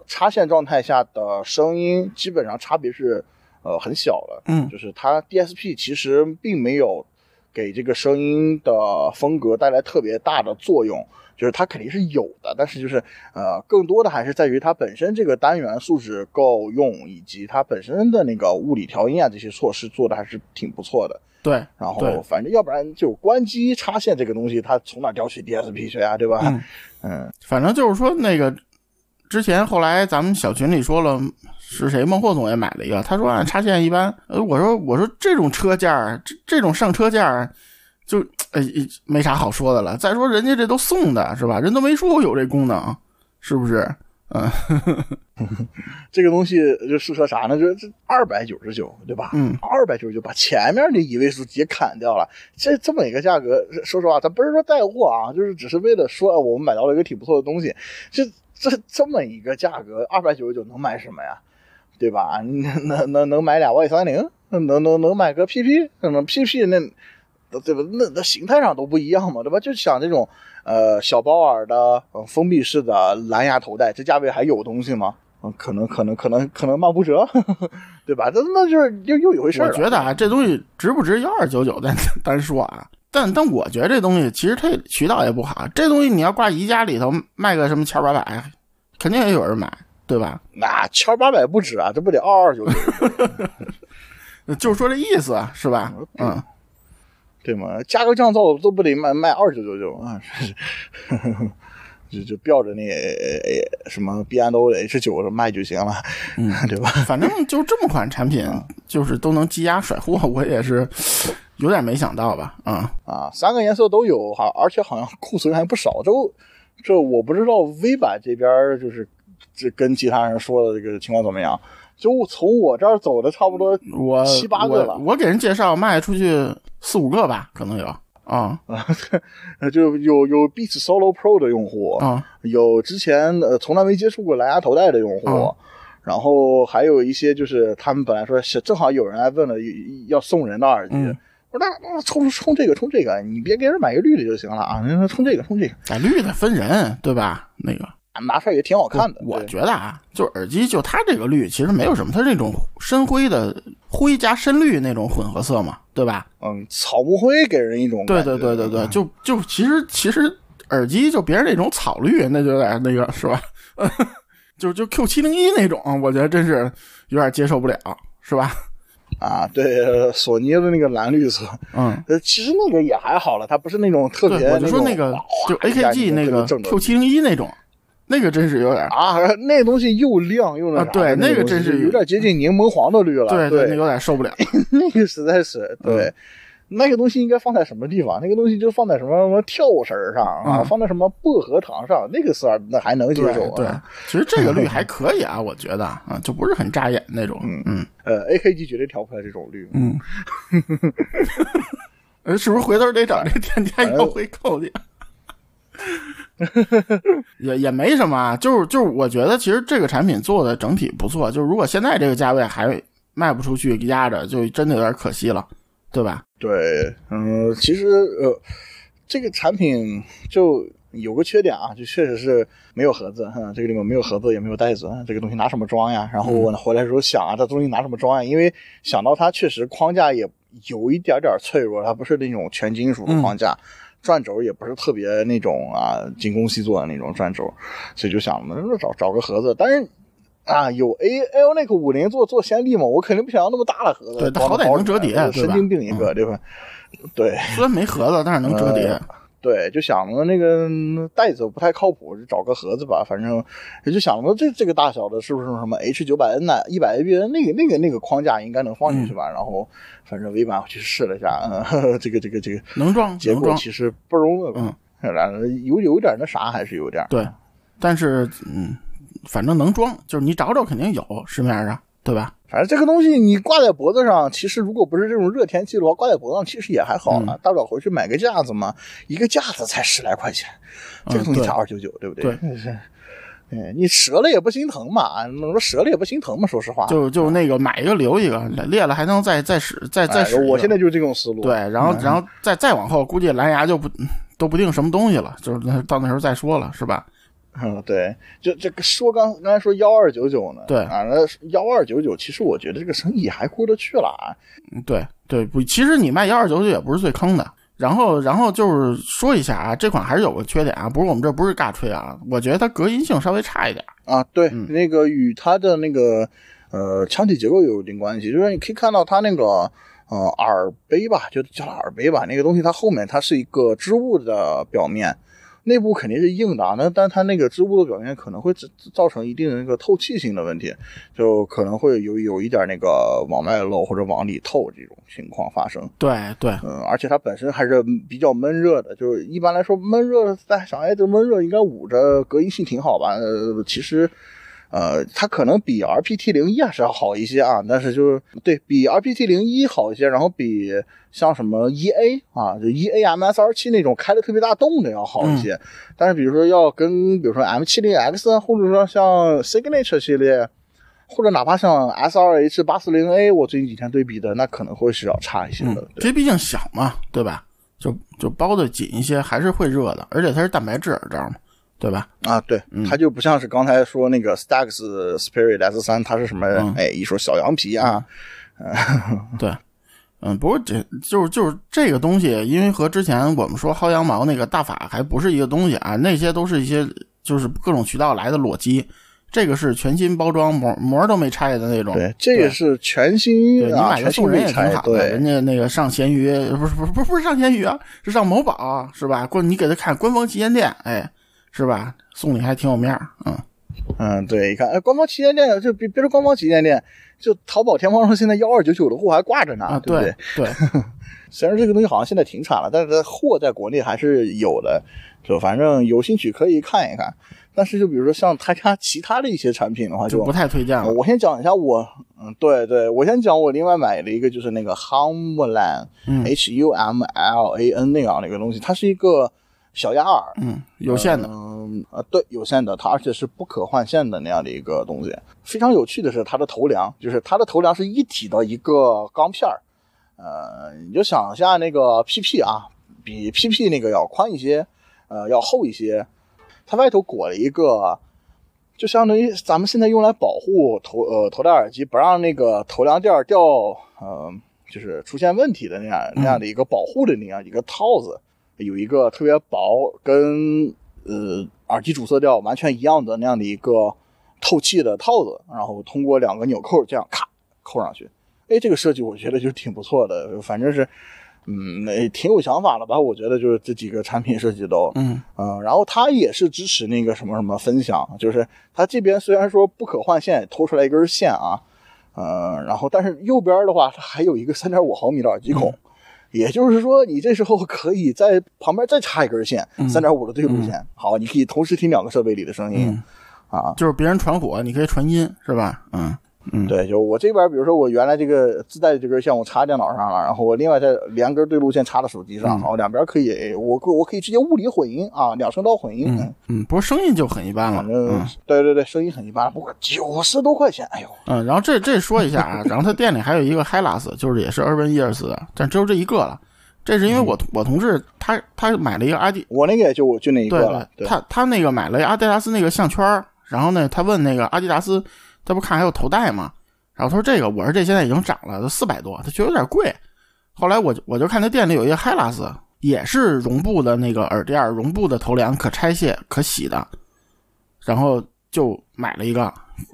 插线状态下的声音基本上差别是呃很小的。嗯就是它 DSP 其实并没有给这个声音的风格带来特别大的作用，就是它肯定是有的，但是就是呃，更多的还是在于它本身这个单元素质够用，以及它本身的那个物理调音啊这些措施做的还是挺不错的。对，然后反正要不然就关机插线这个东西，它从哪调取 DSP 去啊，对吧？嗯嗯反正就是说那个之前后来咱们小群里说了，是谁孟获总也买了一个，他说啊插线一般，呃我说我说这种车价儿这这种上车价儿就哎没啥好说的了。再说人家这都送的是吧？人都没说有这功能，是不是？嗯，这个东西就适合啥呢？就是这二百九十九，对吧？嗯，二百九十九把前面的一位数直接砍掉了，这这么一个价格，说实话，咱不是说带货啊，就是只是为了说呃我们买到了一个挺不错的东西，这这这么一个价格，二百九十九能买什么呀？对吧？能能能能买俩 Y 三零，能能能买个 PP，能 PP 那对吧？那那形态上都不一样嘛，对吧？就想这种呃小包耳的、呃、封闭式的蓝牙头戴，这价位还有东西吗？嗯，可能可能可能可能卖不折，对吧？那那就是又又一回事儿。我觉得啊，这东西值不值幺二九九单 单说啊，但但我觉得这东西其实它渠道也不好，这东西你要挂宜家里头卖个什么千八百，肯定也有人买，对吧？那千八百不止啊，这不得二二九九，就是说这意思啊，是吧？嗯，对吗？加个降噪都不得卖卖二九九九啊，就就标着那呃什么 B N O H 九卖就行了，嗯，对吧？反正就这么款产品，就是都能积压甩货，我也是有点没想到吧？啊、啊，三个颜色都有哈，而且好像库存还不少。这这我不知道 V 版这边就是这跟其他人说的这个情况怎么样。就从我这儿走的差不多我七八个了我，我给人介绍卖出去四五个吧，可能有啊啊，就有有 Beats Solo Pro 的用户，啊有之前呃从来没接触过蓝牙头戴的用户，嗯然后还有一些就是他们本来说是正好有人来问了要送人的耳机，嗯我说那那冲冲这个冲这个，你别给人买一个绿的就行了啊，那冲这个冲这个，买，绿的分人，对吧？那个拿出来也挺好看的。我对觉得啊，就耳机就它这个绿其实没有什么，它是那种深灰的灰加深绿那种混合色嘛，对吧？嗯，草木灰给人一种对对对对对，就就其实其实耳机就别人那种草绿，那就有点那个是吧？就就 Q 七零一那种，我觉得真是有点接受不了，是吧？啊，对，索尼的那个蓝绿色，嗯，呃，其实那个也还好了，它不是那种特别，我就说那个就 AKG 那个 Q 七零一那种，那个真是有点，啊，那东西又亮又啊对那个真是有点接近柠檬黄的绿了，对对，那有点受不了。那个实在是对。嗯那个东西应该放在什么地方？那个东西就放在什么什么跳绳上啊，嗯放在什么薄荷糖上，那个色儿那还能接受、啊对啊。，其实这个绿还可以啊，我觉得啊，就不是很扎眼那种。嗯嗯呃，AKG 绝对调不出来这种绿。嗯，呃，是不是回头得找这店家哎要回扣去？也也没什么啊，就是就是，我觉得其实这个产品做的整体不错，就是如果现在这个价位还卖不出去，压着就真的有点可惜了，对吧？对，嗯，其实呃，这个产品就有个缺点啊，就确实是没有盒子，嗯，这个里面没有盒子，也没有袋子，这个东西拿什么装呀？然后我回来的时候想啊，这东西拿什么装呀？因为想到它确实框架也有一点点脆弱，它不是那种全金属的框架。转轴也不是特别那种啊精工细作的那种转轴，所以就想那找找个盒子，但是啊有 A L 那个五零做做先例嘛，我肯定不想要那么大的盒子，对它好歹能折叠神经病一个，对吧？对虽然没盒子，但是能折叠。呃对，就想着那个嗯袋子不太靠谱，就找个盒子吧。反正也就想着这这个大小的，是不是什么 H 九百 N 呐，一百 A B N 那个那个那个框架应该能放进去吧？然后反正 V 版我去试了一下，嗯，呵 呵这个这个这个能装结果其实不容易，嗯，有有点那啥，还是有点对，但是嗯，反正能装，就是你找找肯定有市面上，对吧？反正这个东西你挂在脖子上，其实如果不是这种热天气的话，挂在脖子上其实也还好嗯了。大不了回去买个架子嘛，一个架子才十来块钱，这个东西才二九九，对不对对？是。嗯，你折了也不心疼嘛？你说折了也不心疼嘛？说实话，就就那个买一个留一个，裂了还能再再使再再哎使。我现在就是这种思路。对，然后然后再再往后，估计蓝牙就不都不定什么东西了，就是那到那时候再说了，是吧？嗯，对，就这个说刚刚才说幺二九九呢，对啊，那幺二九九，其实我觉得这个生意还过得去了啊。嗯对对，不，其实你卖幺二九九也不是最坑的。然后然后就是说一下啊，这款还是有个缺点啊，不是我们这不是尬吹啊，我觉得它隔音性稍微差一点。啊，对，嗯那个与它的那个呃腔体结构有一定关系，就是你可以看到它那个呃耳杯吧，就叫它耳杯吧，那个东西它后面它是一个织物的表面，内部肯定是硬的啊，那但它那个织物的表面可能会造造成一定的那个透气性的问题，就可能会有有一点那个往外漏或者往里透这种情况发生。对对，嗯，而且它本身还是比较闷热的，就是一般来说闷热，大家想，哎，这闷热应该捂着隔音性挺好吧？呃，其实，呃，它可能比 RPT 零一还是要好一些啊，但是就是对比 RPT 零一好一些，然后比像什么 EA 啊，就 EA MSR 七那种开的特别大洞的要好一些。但是比如说要跟比如说 M 七零 X 啊，或者说像 Signature 系列，或者哪怕像 SRH 八四零 A，我最近几天对比的，那可能会是要差一些的。这毕竟小嘛，对吧？就就包的紧一些，还是会热的，而且它是蛋白质耳罩嘛，对吧？啊，对，它就不像是刚才说那个 Stax Spirit S 三，它是什么？嗯哎，一说小羊皮啊，对，嗯，不过这就是就是这个东西，因为和之前我们说薅羊毛那个大法还不是一个东西啊，那些都是一些就是各种渠道来的裸机，这个是全新包装，膜膜都没拆的那种。对，这个是全新啊，对你买个送人也，挺好的，对人，家那个上闲鱼不是不是不是不是上闲鱼啊，是上某宝是吧？官你给他看官方旗舰店，哎，是吧？送礼还挺有面儿，嗯，嗯，对，一看，哎，官方旗舰店就别别说官方旗舰店，就淘宝天猫上现在幺二九九的货还挂着呢，啊，对不对？对，虽然这个东西好像现在停产了，但是它货在国内还是有的，就反正有兴趣可以看一看。但是就比如说像他家其他的一些产品的话，就就不太推荐了。呃我先讲一下我，嗯，对对，我先讲我另外买了一个，就是那个 Humlan、嗯 H U M L A N 那样的一个东西，它是一个小鸭耳，嗯，有线的，嗯呃，对，有线的，它而且是不可换线的那样的一个东西。非常有趣的是，它的头梁，就是它的头梁是一体的一个钢片儿，呃，你就想一下那个 PP 啊，比 PP 那个要宽一些，呃，要厚一些，它外头裹了一个。就相当于咱们现在用来保护头呃头戴耳机不让那个头梁垫儿掉呃就是出现问题的那样那样的一个保护的那样一个套子，有一个特别薄跟呃耳机主色调完全一样的那样的一个透气的套子，然后通过两个纽扣这样咔扣上去。哎，这个设计我觉得就挺不错的，反正是嗯那挺有想法的吧？我觉得就是这几个产品设计都嗯嗯，然后它也是支持那个什么什么分享，就是它这边虽然说不可换线，偷出来一根线啊，呃，然后但是右边的话，它还有一个三点五毫米的耳机孔，也就是说你这时候可以在旁边再插一根线，三点五的对路线，好，你可以同时听两个设备里的声音、啊。就是别人传火，你可以传音，是吧？嗯嗯，对，就我这边，比如说我原来这个自带的这根线我插电脑上了，然后我另外再连根对路线插到手机上，好，两边可以，我我可以直接物理混音啊，两声道混音，嗯嗯，不过声音就很一般了，反正、嗯。对对对，声音很一般，不过九十多块钱，哎呦，嗯，然后这这说一下啊，然后他店里还有一个 Hilas，就是也是 Urban Ears 的，但只有这一个了。这是因为我我同事他他买了一个阿迪，我那个也就就那一个了，对，他他那个买了阿迪达斯那个项圈然后呢，他问那个阿迪达斯，他不看还有头戴吗？然后他说这个，我说这现在已经涨了，都四百多，他觉得有点贵。后来我就我就看他店里有一个 Hilas，也是绒布的那个耳垫，绒布的头梁，可拆卸可洗的，然后就买了一个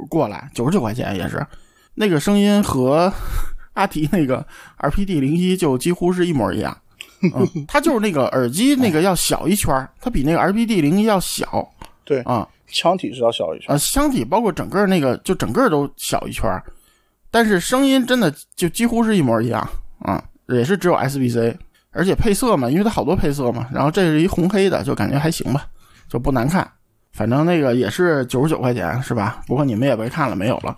过来，九十九块钱也是，那个声音和 阿迪那个 RPD 零一就几乎是一模一样。嗯，它就是那个耳机那个要小一圈，它比那个 RPD 零一要小对，啊。腔体是要小一圈，啊，腔体包括整个那个就整个都小一圈儿，但是声音真的就几乎是一模一样啊，也是只有 SBC，而且配色嘛，因为它好多配色嘛，然后这是一红黑的，就感觉还行吧，就不难看。反正那个也是九十九块钱是吧？不过你们也别看了，没有了。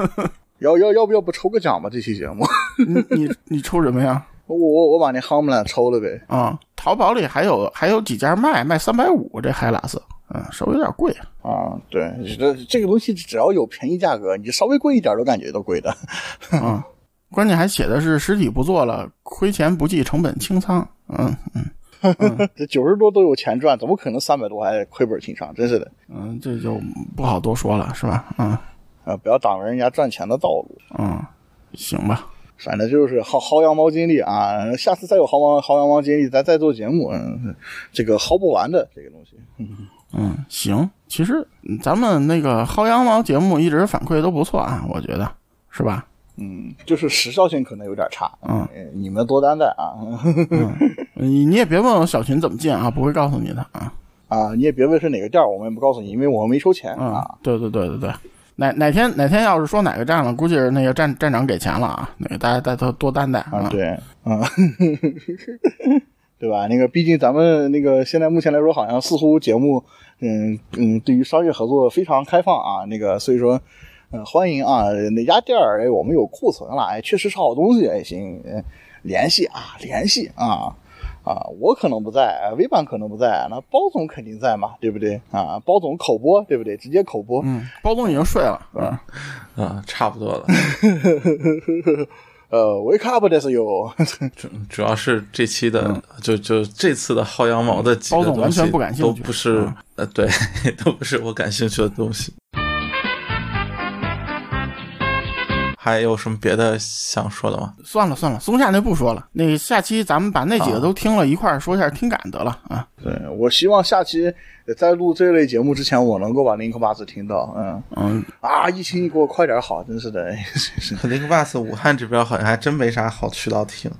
要要要不要不抽个奖吧？这期节目，你你你抽什么呀？我我我把那 Hamlan 抽了呗，啊、淘宝里还有还有几家卖卖三百五，这海拉斯，嗯，稍微有点贵。啊，对，这这个东西只要有便宜价格，你稍微贵一点都感觉都贵的。嗯，关键还写的是实体不做了，亏钱不计成本清仓。嗯嗯这 九十多都有钱赚，怎么可能三百多还亏本清仓？真是的，嗯，这就不好多说了，是吧？嗯啊，不要挡着人家赚钱的道路。嗯，行吧。反正就是薅薅羊毛经历啊，下次再有薅毛薅羊毛经历，咱再做节目。嗯，这个薅不完的这个东西。嗯，行。其实嗯咱们那个薅羊毛节目一直反馈都不错啊，我觉得是吧？嗯，就是时效性可能有点差。嗯呃，你们多担待啊。你你也别问我小群怎么进啊，不会告诉你的啊。啊，你也别问是哪个店儿，我们也不告诉你，因为我们没收钱嗯啊。，对对对对对。哪哪天哪天要是说哪个站了，估计是那个站站长给钱了啊，那个大家大家多多担待啊，对，嗯，对吧？那个毕竟咱们那个现在目前来说，好像似乎节目，嗯嗯，对于商业合作非常开放啊。那个所以说，嗯、欢迎啊，哪家店儿哎，我们有库存了，哎，确实是好东西，哎，行，呃联系啊，联系啊。啊，我可能不在，微版可能不在，那包总肯定在嘛，对不对？啊，包总口播，对不对？直接口播。嗯，包总已经睡了，嗯，嗯，差不多了。呃，wake up ですよ。主主要是这期的，就就这次的薅羊毛的几个包总完全东西不感兴趣都不是嗯呃，对，都不是我感兴趣的东西。 还有什么别的想说的吗？算了算了，松下那不说了，那下期咱们把那几个都听了一块儿说一下听感得了啊。对，我希望下期在录这类节目之前，我能够把 Link Bus 听到。嗯嗯，啊，疫情给我快点好，真是的。是 Link Bus 武汉这边好像还真没啥好渠道听，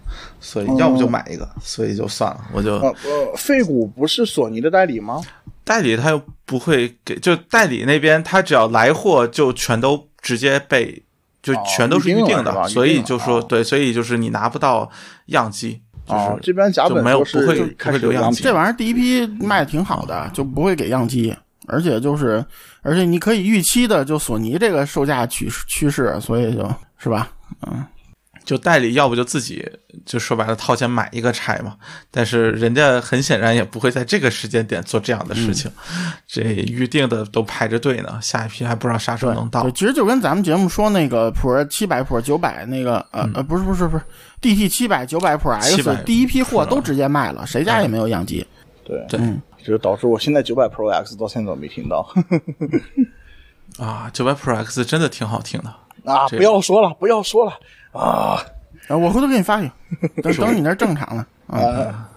所以要不就买一个，所以就算了，我就呃呃，费谷不是索尼的代理吗？代理他又不会给，就代理那边他只要来货就全都直接被就哦全都是预定的，所以就说对，所以就是你拿不到样机，就啊，是这边甲就没有不会不会留样机这玩意儿第一批卖的挺好的，就不会给样机，而且就是，而且你可以预期的，就索尼这个售价趋趋势，所以就是吧，嗯，就代理要不就自己就说白了掏钱买一个拆嘛，但是人家很显然也不会在这个时间点做这样的事情，这预定的都排着队呢，下一批还不知道啥时候能到。对，。其实就跟咱们节目说那个普七百、普九百那个，呃、呃，不是不是不是，DT 七百、九百、普 X 700第一批货都直接卖了，谁家也没有样机。对对。嗯，就导致我现在九百 Pro X 到现在都没听到。啊，九百 Pro X 真的挺好听的，啊，不要说了，不要说了啊！啊，我回头给你发去，等等你那儿正常了。啊，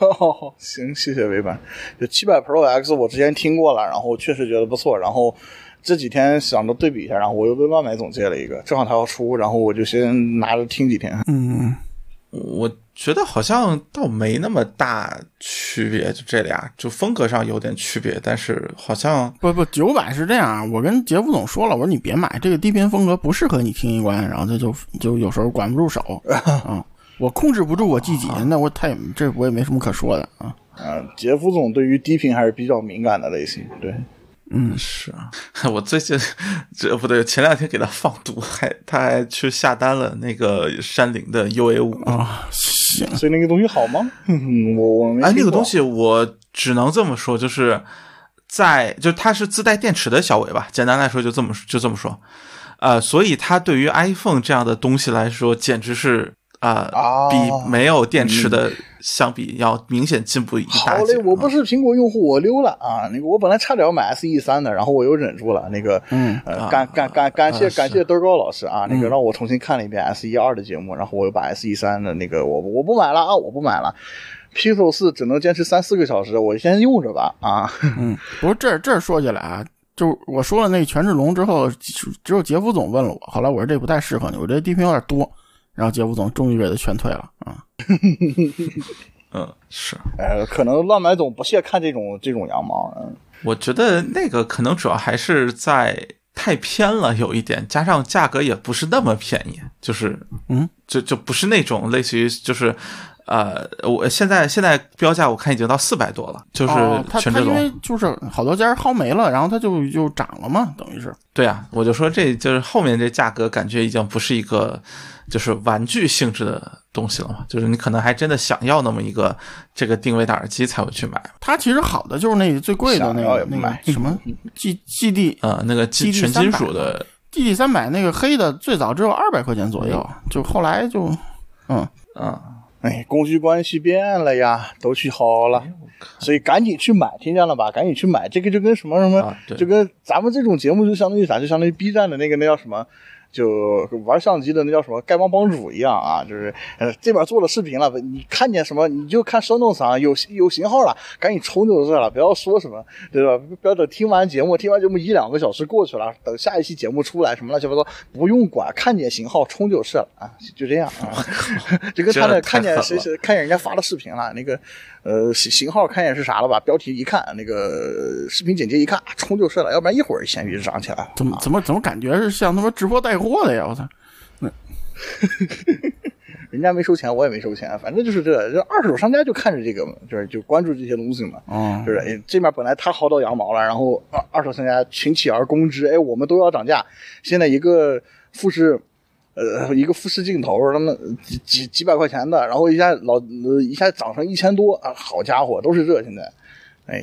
哦，行，谢谢维版。就七百 Pro X 我之前听过了，然后确实觉得不错，然后这几天想着对比一下，然后我又被万买总借了一个，正好他要出，然后我就先拿着听几天。嗯，我觉得好像倒没那么大区别，就这俩，就风格上有点区别，但是好像不不，九百是这样啊，我跟杰夫总说了，我说你别买这个低频风格，不适合你听一关，然后他就就有时候管不住手 啊。我控制不住我自己，那我他也这我也没什么可说的啊。啊，杰夫总对于低频还是比较敏感的类型，对。嗯，是啊，我最近这不对，前两天给他放毒，还他还去下单了那个山林的 UA 五。啊，行，所以那个东西好吗？嗯我我没哎，那个东西我只能这么说，就是在就它是自带电池的小尾吧，简单来说就这么就这么说，呃，所以它对于 iPhone 这样的东西来说，简直是呃、啊比没有电池的相比要明显进步一大截。好嘞，我不啊是苹果用户，我溜了啊！那个我本来差点要买 SE 三的，然后我又忍住了。那个，嗯感感感感谢啊感谢德高老师啊，那个嗯让我重新看了一遍 SE 二的节目，然后我又把 SE 三的那个我我不买了啊，我不买了。Pixel 四只能坚持三四个小时，我先用着吧啊！嗯，不是这这说起来啊，就我说了那权志龙之后，只只有杰夫总问了我，后来我说这不太适合你，我这低频有点多，然后杰夫总终于给他劝退了啊。嗯，是，呃，可能乱买总不屑看这种这种羊毛，嗯，我觉得那个可能主要还是在太偏了，有一点，加上价格也不是那么便宜，就是嗯，就就不是那种类似于就是。呃，我现在现在标价我看已经到四百多了，就是哦，他他因权志龙。为就是好多家薅没了，然后它就就涨了嘛，等于是。对啊，我就说这就是后面这价格感觉已经不是一个就是玩具性质的东西了嘛，就是你可能还真的想要那么一个这个定位的耳机才会去买，它其实好的就是那最贵的那个那个什么 G G D 啊，那个金 GD 全金属的 G D 三百那个黑的最早只有二百块钱左右，就后来就嗯嗯，哎，供需关系变了呀，都去薅了，所以赶紧去买，听见了吧？赶紧去买，这个就跟什么什么，啊就跟咱们这种节目就相当于啥？就相当于 B 站的那个那叫什么？就玩相机的那叫什么丐帮帮主一样啊，就是呃这边做了视频了，你看见什么你就看生动啥有有型号了，赶紧冲就是了，不要说什么，对吧？不要等听完节目，听完节目一两个小时过去了，等下一期节目出来什么乱七八糟，不用管，看见型号冲就是了啊，就这样啊。就跟他那看见谁谁看见人家发的视频了，那个呃型型号看见是啥了吧？标题一看，那个视频简介一看，冲就是了，要不然一会儿闲鱼就涨起来了。怎么怎么怎么感觉是像他妈直播带货的呀？我操！人家没收钱，我也没收钱，反正就是这，这二手商家就看着这个嘛，就是就关注这些东西嘛。嗯就是哎，这面本来他薅到羊毛了，然后二二手商家群起而攻之，哎，我们都要涨价。现在一个富士，呃，一个富士镜头，他们几几几百块钱的，然后一下老、呃、一下涨成一千多啊，好家伙，都是这现在，哎，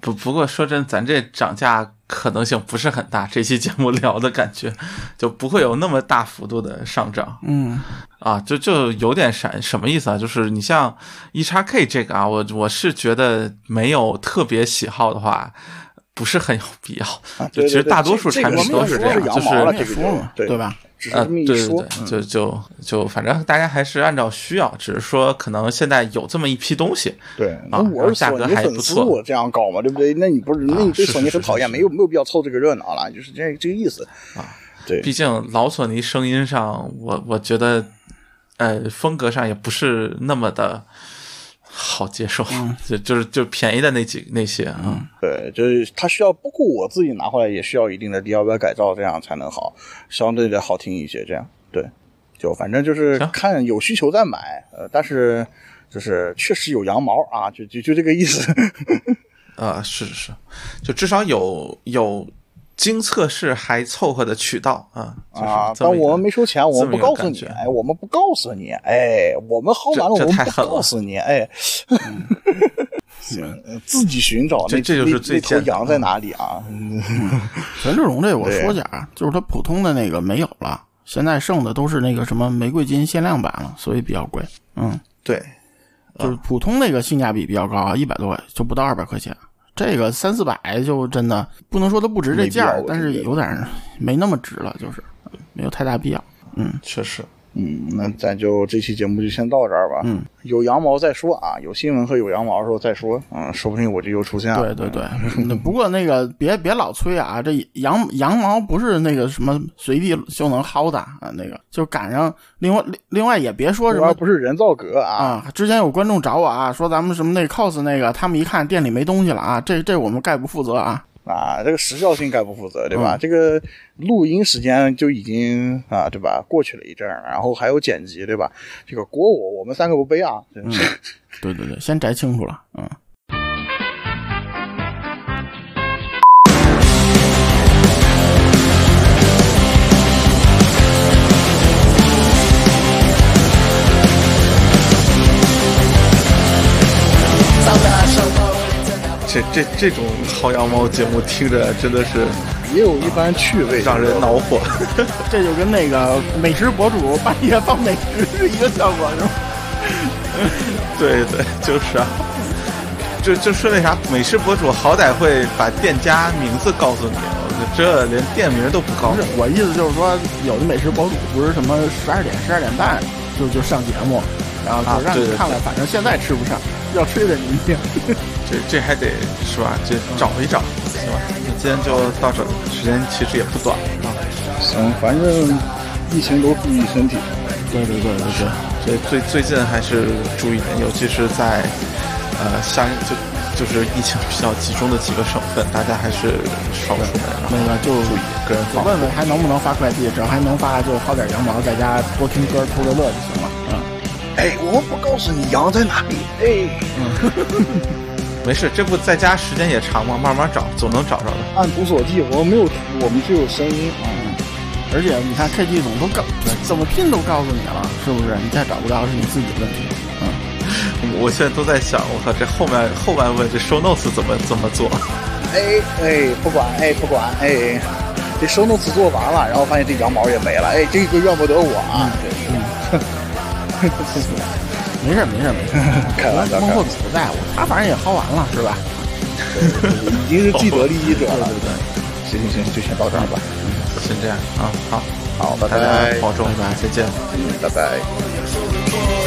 不不过说真，咱这涨价可能性不是很大。这期节目 聊的感觉就不会有那么大幅度的上涨嗯啊，就就有点啥什么意思啊？就是你像 E 叉 K 这个啊，我我是觉得没有特别喜好的话，不是很有必要。啊就其实大多数产品都是这样，就是对？吧？呃，只是这么一对对对，，就就就反正大家还是按照需要，只是说可能现在有这么一批东西，对，啊我是价格还不错我这样搞嘛，对不对？那你不是，那你对索尼很讨厌，是是是没有没有必要凑这个热闹了，就是这这个意思啊。对，毕竟老索尼声音上，我我觉得，呃，风格上也不是那么的好接受，就就是就便宜的那几那些啊，对，就是它需要，包括我自己拿回来也需要一定的 DIY 改造，这样才能好，相对的好听一些。这样，对，就反正就是看有需求再买，呃，但是就是确实有羊毛啊，就就就这个意思。呃，是是是，就至少有有经测试还凑合的渠道啊，就是啊，但我们没收钱，我们不告诉你，哎，我们不告诉你，哎，我们薅完了，我们不告诉你，哎，行，呃自己寻找那这这就是那那头最羊在哪里啊？嗯权志龙这我说点儿，就是它普通的那个没有了，现在剩的都是那个什么玫瑰金限量版了，所以比较贵。嗯，对，就是普通那个性价比比较高啊，一百多块就不到二百块钱。这个三四百就真的不能说它不值这价但是有点没那么值了，就是没有太大必要。嗯，确实，嗯，那咱就这期节目就先到这儿吧。嗯，有羊毛再说啊，有新闻和有羊毛的时候再说。嗯，说不定我就又出现了。对对对，那不过那个别别老催啊，这羊羊毛不是那个什么随地就能薅的啊，那个就赶上另外另另外也别说什么不是人造革啊。啊，之前有观众找我啊，说咱们什么那 cos 那个，他们一看店里没东西了啊，这这我们概不负责啊。啊，这个时效性概不负责，对吧？嗯这个录音时间就已经啊，对吧？过去了一阵儿，然后还有剪辑，对吧？这个锅我我们三个不背啊，真是。对对对，先摘清楚了，嗯。这这这种薅羊毛节目听着真的是也有一番趣味，让人恼火。这就跟那个美食博主半夜放美食是一个效果，是吗？对对，就是啊，就就说那啥，美食博主好歹会把店家名字告诉你，这连店名都不告诉不是，我意思就是说，有的美食博主不是什么十二点、十二点半就就上节目，然后就让你看了，反正现在吃不上，要吃得明天。这这还得是吧？这找一找，行吧？那今天就到这儿，时间其实也不短啊。行，反正疫情都注意身体。对对对对对，所以最最近还是注意点，尤其是在呃像就就是疫情比较集中的几个省份，大家还是少出门，那个就注意个人防护。问问还能不能发快递，只要还能发，就薅点羊毛，在家多听歌偷个乐就行了。嗯，哎，我们不告诉你羊在哪里。哎，没事，这不在家时间也长吗？慢慢找，总能找着的。按图索骥，我们没有图，我们只有声音啊。而且你看 KG 总都告怎么拼都告诉你了，是不是？你再找不着是你自己的问题。嗯，我现在都在想，我靠，这后面后半问这 show notes 怎么怎么做？哎哎，不管哎不管哎，这收 notes 做完了，然后发现这羊毛也没了，哎，这个怨不得我啊。没事没事儿没事儿，开玩笑孟获子不在乎，他反正也薅完了，是吧？已经是既得利益者了。对对对，行行行，就先到这儿吧。先这样啊，好，好，拜大家拜，保重，再见。拜拜。